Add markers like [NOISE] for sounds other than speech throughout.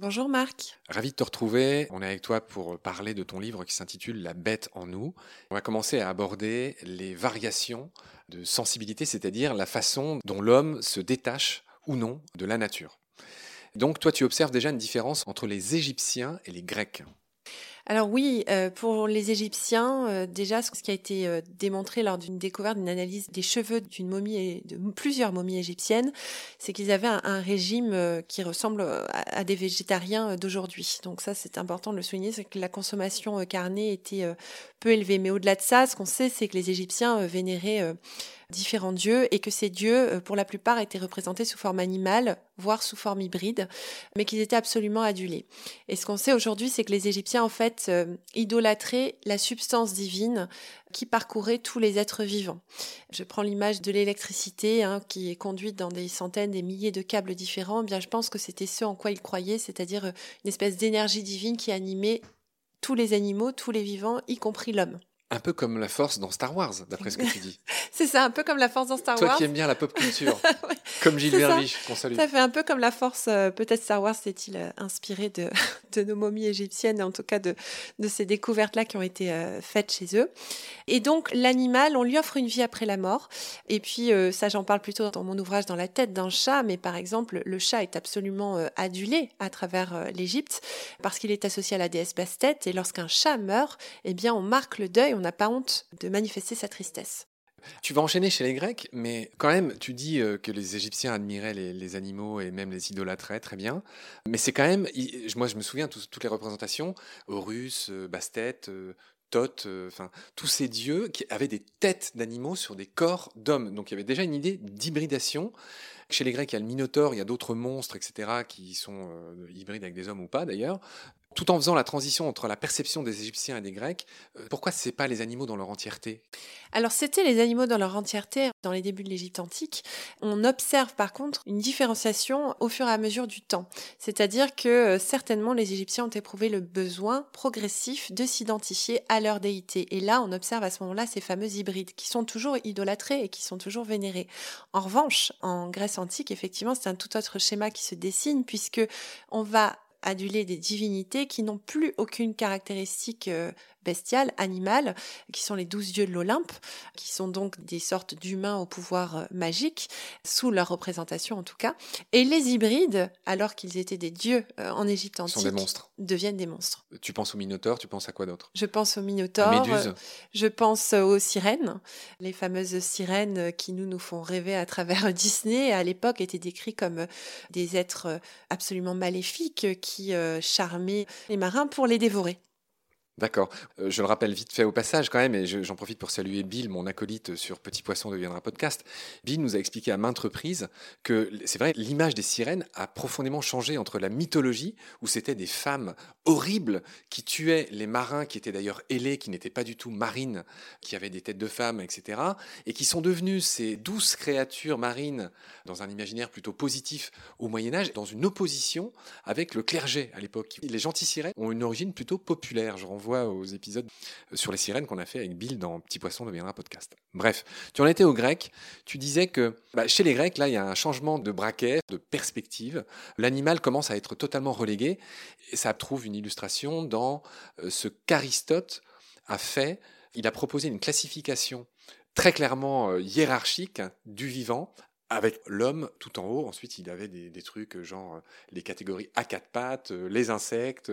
Bonjour Marc. Ravi de te retrouver. On est avec toi pour parler de ton livre qui s'intitule La bête en nous. On va commencer à aborder les variations de sensibilité, c'est-à-dire la façon dont l'homme se détache ou non de la nature. Donc toi, tu observes déjà une différence entre les Égyptiens et les Grecs. Alors oui, euh, pour les Égyptiens, euh, déjà, ce qui a été euh, démontré lors d'une découverte, d'une analyse des cheveux d'une momie et de plusieurs momies égyptiennes, c'est qu'ils avaient un, régime qui ressemble à, des végétariens d'aujourd'hui. Donc ça, c'est important de le souligner, c'est que la consommation carnée était peu élevée. Mais au-delà de ça, ce qu'on sait, c'est que les Égyptiens vénéraient différents dieux et que ces dieux, euh, pour la plupart, étaient représentés sous forme animale, voire sous forme hybride, mais qu'ils étaient absolument adulés. Et ce qu'on sait aujourd'hui, c'est que les Égyptiens, en fait, euh, idolâtraient la substance divine qui parcourait tous les êtres vivants. Je prends l'image de l'électricité hein, qui est conduite dans des centaines, des milliers de câbles différents. Eh bien, je pense que c'était ce en quoi ils croyaient, c'est-à-dire euh, une espèce d'énergie divine qui animait tous les animaux, tous les vivants, y compris l'homme. Un peu comme la force dans Star Wars, d'après ce que tu dis. [LAUGHS] c'est ça, un peu comme la force dans Star Wars. Toi qui aimes bien la pop culture, [LAUGHS] comme Gilles Verlich, qu'on salue. Ça fait un peu comme la force, euh, peut-être Star Wars s'est-il euh, inspiré de, [LAUGHS] de, nos momies égyptiennes, en tout cas de, de ces découvertes-là qui ont été euh, faites chez eux. Et donc l'animal, on lui offre une vie après la mort. Et puis ça, j'en parle plutôt dans mon ouvrage Dans la tête d'un chat, mais par exemple, le chat est absolument adulé à travers l'Égypte parce qu'il est associé à la déesse Bastet. Et lorsqu'un chat meurt, eh bien on marque le deuil, on n'a pas honte de manifester sa tristesse. Tu vas enchaîner chez les Grecs, mais quand même, tu dis euh, que les Égyptiens admiraient les, animaux et même les idolâtraient, très bien. Mais c'est quand même, moi je me souviens de toutes les représentations, Horus, euh, Bastet, euh, Thoth, enfin tous ces dieux qui avaient des têtes d'animaux sur des corps d'hommes. Donc il y avait déjà une idée d'hybridation. Chez les Grecs, il y a le Minotaure, il y a d'autres monstres, etc., qui sont hybrides avec des hommes ou pas d'ailleurs tout en faisant la transition entre la perception des Égyptiens et des Grecs, euh, pourquoi ce n'est pas les animaux dans leur entièreté? Alors c'était les animaux dans leur entièreté dans les débuts de l'Égypte antique. On observe par contre une différenciation au fur et à mesure du temps. C'est-à-dire que euh, certainement les Égyptiens ont éprouvé le besoin progressif de s'identifier à leur déité. Et là, on observe à ce moment-là ces fameux hybrides qui sont toujours idolâtrés et qui sont toujours vénérés. En revanche, en Grèce antique, effectivement, c'est un tout autre schéma qui se dessine puisque on va aduler des divinités qui n'ont plus aucune caractéristique euh, bestiale, animale, qui sont les douze dieux de l'Olympe, qui sont donc des sortes d'humains au pouvoir euh, magique, sous leur représentation en tout cas. Et les hybrides, alors qu'ils étaient des dieux euh, en Égypte antique, des monstres. deviennent des monstres. Tu penses au Minotaure, tu penses à quoi d'autre? Je pense au Minotaure, je pense aux sirènes, les fameuses sirènes qui nous nous font rêver à travers Disney, à l'époque étaient décrits comme des êtres absolument maléfiques qui euh, charmaient les marins pour les dévorer. D'accord. Euh, je le rappelle vite fait au passage quand même, et j'en profite pour saluer Bill, mon acolyte sur Petit Poisson deviendra podcast. Bill nous a expliqué à maintes reprises que c'est vrai, l'image des sirènes a profondément changé entre la mythologie, où c'était des femmes horribles qui tuaient les marins, qui étaient d'ailleurs ailés, qui n'étaient pas du tout marines, qui avaient des têtes de femmes, etc., et qui sont devenues ces douces créatures marines dans un imaginaire plutôt positif au Moyen Âge, dans une opposition avec le clergé à l'époque. Les gentils sirènes ont une origine plutôt populaire. Je renvoie aux épisodes sur les sirènes qu'on a fait avec Bill dans Petit Poisson deviendra podcast. Bref, tu en étais au grec, tu disais que bah, chez les Grecs, là, il y a un changement de braquet, de perspective. L'animal commence à être totalement relégué, et ça trouve une illustration dans euh, ce qu'Aristote a fait. Il a proposé une classification très clairement euh, hiérarchique du vivant, avec l'homme tout en haut. Ensuite, il avait des, trucs genre euh, les catégories à quatre pattes, les insectes,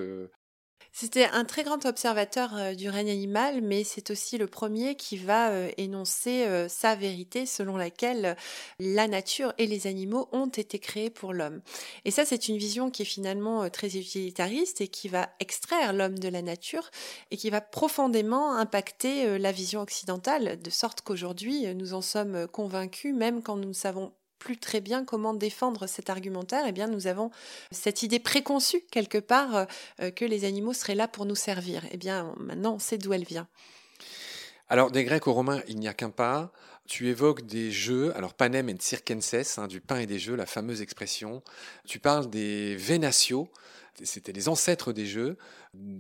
c'était un très grand observateur euh, du règne animal, mais c'est aussi le premier qui va euh, énoncer euh, sa vérité selon laquelle la nature et les animaux ont été créés pour l'homme. Et ça, c'est une vision qui est finalement très utilitariste et qui va extraire l'homme de la nature et qui va profondément impacter la vision occidentale, de sorte qu'aujourd'hui, nous en sommes convaincus, même quand nous ne savons plus très bien comment défendre cet argumentaire, eh bien nous avons cette idée préconçue quelque part euh, que les animaux seraient là pour nous servir. Eh bien maintenant on sait d'où elle vient. Alors des Grecs aux Romains, il n'y a qu'un pas. Tu évoques des jeux, alors panem et circenses, hein, du pain et des jeux, la fameuse expression. Tu parles des vénatios, c'était les ancêtres des jeux,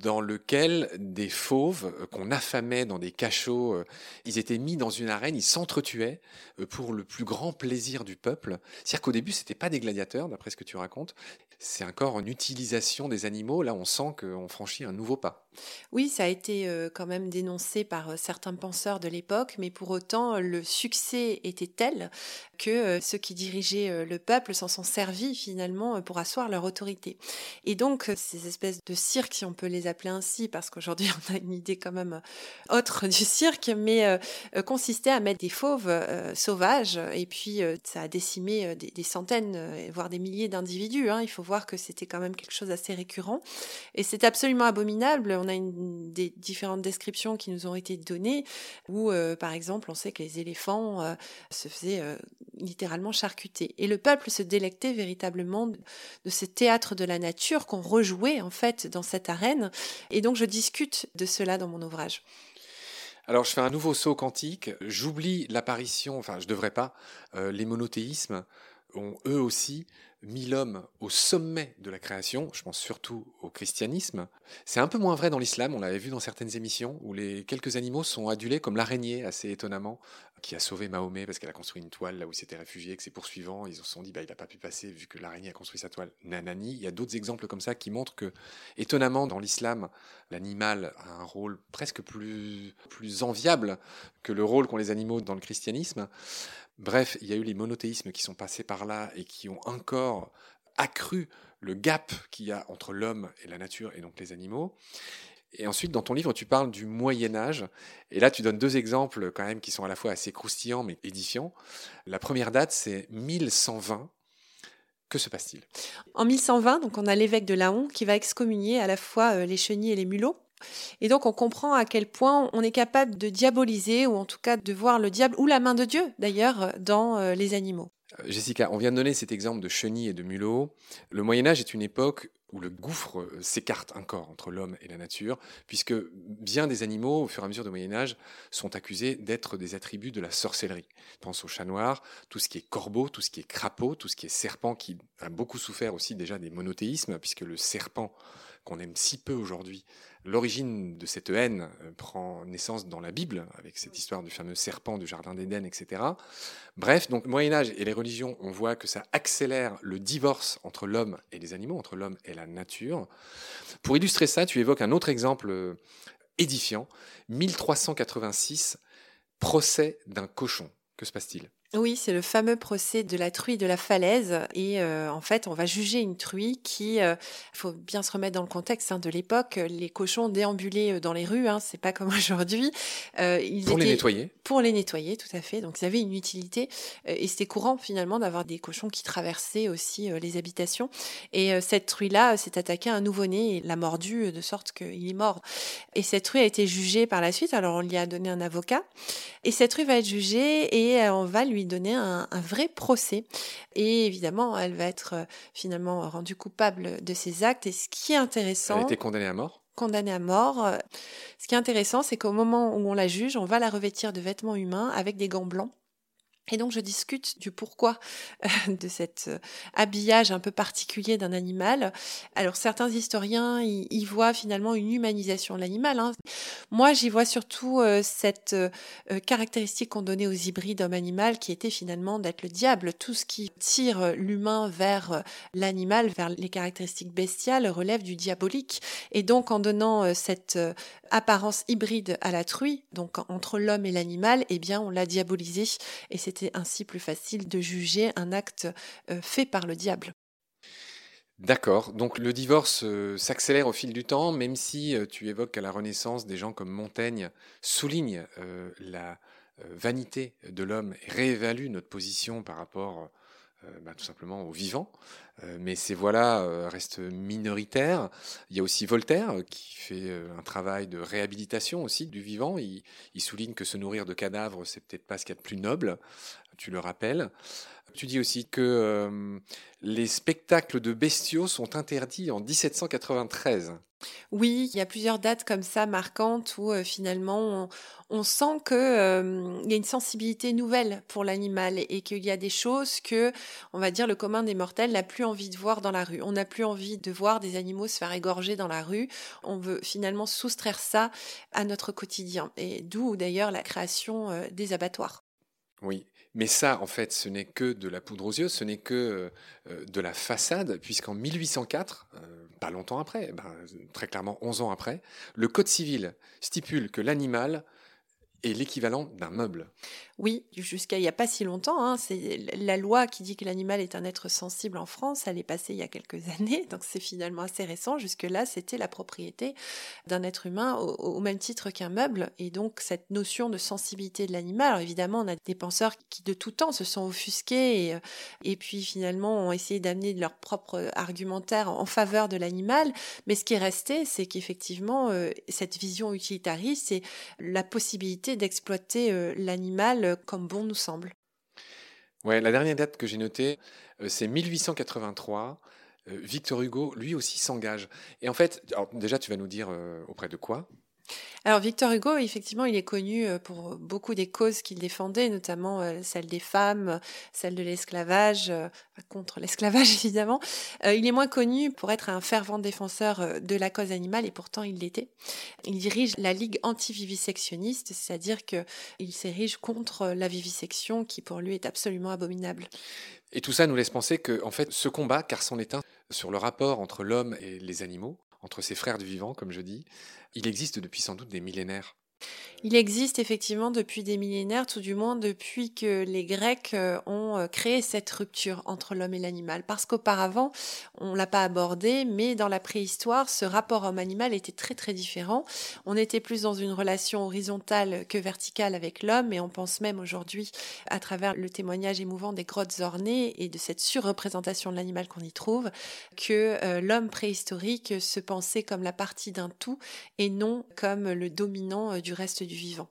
dans lequel des fauves euh, qu'on affamait dans des cachots, euh, ils étaient mis dans une arène, ils s'entretuaient euh, pour le plus grand plaisir du peuple. C'est-à-dire qu'au début, c'était pas des gladiateurs, d'après ce que tu racontes, c'est encore une utilisation des animaux. Là, on sent qu'on franchit un nouveau pas. Oui, ça a été quand même dénoncé par certains penseurs de l'époque, mais pour autant, le succès était tel que ceux qui dirigeaient le peuple s'en sont servis finalement pour asseoir leur autorité. Et donc, ces espèces de cirques, si on peut les appeler ainsi, parce qu'aujourd'hui [LAUGHS] on a une idée quand même euh, autre du cirque, mais euh, euh, consistait à mettre des fauves sauvages, et puis ça a décimé des, centaines, voire des milliers d'individus. Hein. Il faut voir que c'était quand même quelque chose d'assez récurrent. Et c'est absolument abominable. On a des différentes descriptions qui nous ont été données, où par exemple on sait que les éléphants se faisaient littéralement charcuter. Et le peuple se délectait véritablement de ce théâtre de la nature qu'on rejouait en fait dans cette arène et donc je discute de cela dans mon ouvrage. Alors je fais un nouveau saut quantique, j'oublie l'apparition, enfin je devrais pas, euh, les monothéismes ont eux aussi mis l'homme au sommet de la création, je pense surtout au christianisme. C'est un peu moins vrai dans l'islam, on l'avait vu dans certaines émissions, où les quelques animaux sont adulés comme l'araignée, assez étonnamment, qui a sauvé Mahomet parce qu'elle a construit une toile là où il s'était réfugié, que ses poursuivants, ils se sont dit, bah, il n'a pas pu passer vu que l'araignée a construit sa toile. Nanani, il y a d'autres exemples comme ça qui montrent que, étonnamment, dans l'islam, l'animal a un rôle presque plus, plus enviable que le rôle qu'ont les animaux dans le christianisme. Bref, il y a eu les monothéismes qui sont passés par là et qui ont encore accru le gap qu'il y a entre l'homme et la nature et donc les animaux. Et ensuite, dans ton livre, tu parles du Moyen Âge. Et là, tu donnes deux exemples quand même qui sont à la fois assez croustillants mais édifiants. La première date, c'est 1120. Que se passe-t-il? En 1120, donc on a l'évêque de Laon qui va excommunier à la fois euh, les chenilles et les mulots. Et donc on comprend à quel point on est capable de diaboliser, ou en tout cas de voir le diable, ou la main de Dieu d'ailleurs, dans euh, les animaux. Euh, Jessica, on vient de donner cet exemple de chenilles et de mulots. Le Moyen Âge est une époque où le gouffre euh, s'écarte encore entre l'homme et la nature, puisque bien des animaux, au fur et à mesure du Moyen Âge, sont accusés d'être des attributs de la sorcellerie. Pense au chat noir, tout ce qui est corbeau, tout ce qui est crapaud, tout ce qui est serpent, qui a beaucoup souffert aussi déjà des monothéismes, puisque le serpent qu'on aime si peu aujourd'hui. L'origine de cette haine euh, prend naissance dans la Bible, avec cette histoire du fameux serpent du Jardin d'Éden, etc. Bref, donc Moyen Âge et les religions, on voit que ça accélère le divorce entre l'homme et les animaux, entre l'homme et la nature. Pour illustrer ça, tu évoques un autre exemple euh, édifiant, 1386, procès d'un cochon. Que se passe-t-il? Oui, c'est le fameux procès de la truie de la falaise. Et euh, en fait, on va juger une truie qui, il euh, faut bien se remettre dans le contexte hein, de l'époque, les cochons déambulaient euh, dans les rues, hein, c'est pas comme [LAUGHS] aujourd'hui. pour les nettoyer Pour les nettoyer, tout à fait. Donc, ils avaient une utilité. et c'était courant finalement d'avoir des cochons qui traversaient aussi les habitations. Et cette truie-là s'est attaquée à un nouveau-né et l'a mordu de sorte qu'il est mort. Et cette truie a été jugée par la suite. Alors, on lui a donné un avocat. Et cette truie va être jugée et on va lui donner un, vrai procès. Et évidemment, elle va être euh, finalement rendue coupable de ses actes. Et ce qui est intéressant. Elle a été condamnée à mort? Condamnée à mort. Euh, ce qui est intéressant, c'est qu'au moment où on la juge, on va la revêtir de vêtements humains avec des gants blancs. Et donc je discute du pourquoi euh, de cet euh, habillage un peu particulier d'un animal. Alors certains historiens y, voient finalement une humanisation de l'animal. Hein. Moi j'y vois surtout euh, cette caractéristique qu'on donnait aux hybrides homme-animal qui était finalement d'être le diable. Tout ce qui tire l'humain vers l'animal, vers les caractéristiques bestiales relève du diabolique. Et donc en donnant cette apparence hybride à la truie, donc entre l'homme et l'animal, eh bien on l'a diabolisé et c'est ainsi plus facile de juger un acte euh, fait par le diable. D'accord, donc le divorce euh, s'accélère au fil du temps, même si euh, tu évoques qu'à la Renaissance, des gens comme Montaigne soulignent la vanité de l'homme et réévaluent notre position par rapport bah, tout simplement aux vivants. mais ces voix-là restent minoritaires. Il y a aussi Voltaire qui fait un travail de réhabilitation aussi du vivant. Il, souligne que se nourrir de cadavres, c'est peut-être pas ce qu'il y a de plus noble tu le rappelles. Tu dis aussi que euh, les spectacles de bestiaux sont interdits en 1793. Oui, il y a plusieurs dates comme ça marquantes où euh, finalement on, sent euh, y a une sensibilité nouvelle pour l'animal et, qu'il y a des choses que, on va dire, le commun des mortels n'a plus envie de voir dans la rue. On n'a plus envie de voir des animaux se faire égorger dans la rue. On veut finalement soustraire ça à notre quotidien. Et d'où d'ailleurs la création des abattoirs. Oui, mais ça, en fait, ce n'est que de la poudre aux yeux, ce n'est que euh, de la façade, puisqu'en 1804, euh, pas longtemps après, ben, très clairement 11 ans après, le Code civil stipule que l'animal est l'équivalent d'un meuble. Oui, jusqu'à il n'y a pas si longtemps. Hein, c'est la loi qui dit que l'animal est un être sensible en France. Elle est passée il y a quelques [LAUGHS] années, donc c'est finalement assez récent. Jusque-là, c'était la propriété d'un être humain au, même titre qu'un meuble. Et donc cette notion de sensibilité de l'animal. Évidemment, on a des penseurs qui de tout temps se sont offusqués et, euh, puis finalement ont essayé d'amener leur propre argumentaire en faveur de l'animal. Mais ce qui est resté, c'est qu'effectivement, euh, cette vision utilitariste, c'est la possibilité d'exploiter euh, l'animal comme bon nous semble. Ouais, la dernière date que j'ai notée, euh, c'est 1883. Euh, Victor Hugo, lui aussi, s'engage. Et en fait, déjà, tu vas nous dire euh, auprès de quoi? Alors Victor Hugo, effectivement, il est connu euh, pour beaucoup des causes qu'il défendait, notamment euh, celle des femmes, celle de l'esclavage, euh, contre l'esclavage [LAUGHS] évidemment. Il est moins connu pour être un fervent défenseur de la cause animale et pourtant il l'était. Il dirige la Ligue anti-vivisectionniste, c'est-à-dire qu'il s'érige contre la vivisection qui pour lui est absolument abominable. Et tout ça nous laisse penser que, en fait, ce combat, car c'en est un, sur le rapport entre l'homme et les animaux, entre ses frères du vivant, comme je dis, il existe depuis sans doute des millénaires. Il existe effectivement depuis des millénaires, tout du moins depuis que les Grecs euh, ont euh, créé cette rupture entre l'homme et l'animal. Parce qu'auparavant, on l'a pas abordé, mais dans la préhistoire, ce rapport homme-animal était très très différent. On était plus dans une relation horizontale que verticale avec l'homme, et on pense même aujourd'hui, à travers le témoignage émouvant des grottes ornées et de cette surreprésentation de l'animal qu'on y trouve, que euh, l'homme préhistorique se pensait comme la partie d'un tout et non comme le dominant du reste du vivant.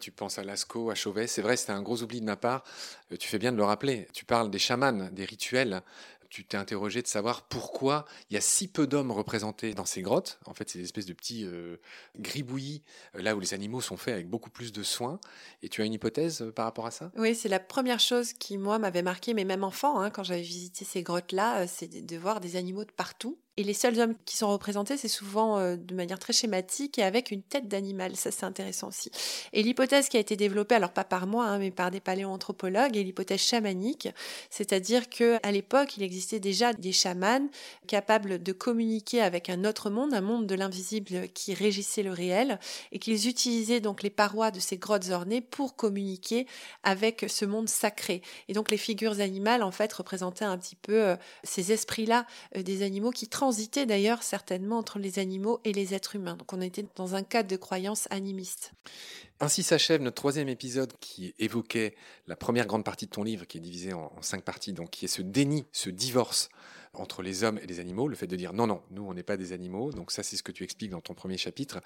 Tu penses à Lascaux, à Chauvet. C'est vrai, c'était un gros oubli de ma part. Euh, tu fais bien de le rappeler. Tu parles des chamans, des rituels. Tu t'es interrogé de savoir pourquoi il y a si peu d'hommes représentés dans ces grottes. En fait, c'est des espèces de petits euh, gribouillis, euh, là où les animaux sont faits avec beaucoup plus de soins. Et tu as une hypothèse par rapport à ça? Oui, c'est la première chose qui, moi, m'avait marqué, mais même enfant, hein, quand j'avais visité ces grottes-là, c'est de voir des animaux de partout Et les seuls hommes qui sont représentés, c'est souvent euh, de manière très schématique et avec une tête d'animal. Ça, c'est intéressant aussi. Et l'hypothèse qui a été développée, alors pas par moi, hein, mais par des paléoanthropologues, est l'hypothèse chamanique, c'est-à-dire que à l'époque, il existait déjà des chamans capables de communiquer avec un autre monde, un monde de l'invisible qui régissait le réel, et qu'ils utilisaient donc les parois de ces grottes ornées pour communiquer avec ce monde sacré. Et donc les figures animales, en fait, représentaient un petit peu euh, ces esprits-là euh, des animaux qui d'ailleurs certainement entre les animaux et les êtres humains. Donc on était dans un cadre de croyance animiste. Ainsi s'achève notre troisième épisode qui évoquait la première grande partie de ton livre, qui est divisée en, cinq parties, donc qui est ce déni, ce divorce entre les hommes et les animaux, le fait de dire non, non, nous on n'est pas des animaux. Donc ça c'est ce que tu expliques dans ton premier chapitre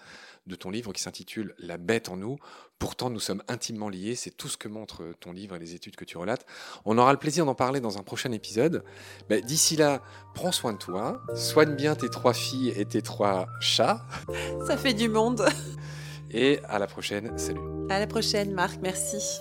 de ton livre qui s'intitule La bête en nous. Pourtant nous sommes intimement liés, c'est tout ce que montre ton livre et les études que tu relates. On aura le plaisir d'en parler dans un prochain épisode. Ben, d'ici là, prends soin de toi, soigne bien tes trois filles et tes trois chats. Ça fait du monde. Et à la prochaine, salut. À la prochaine Marc, merci.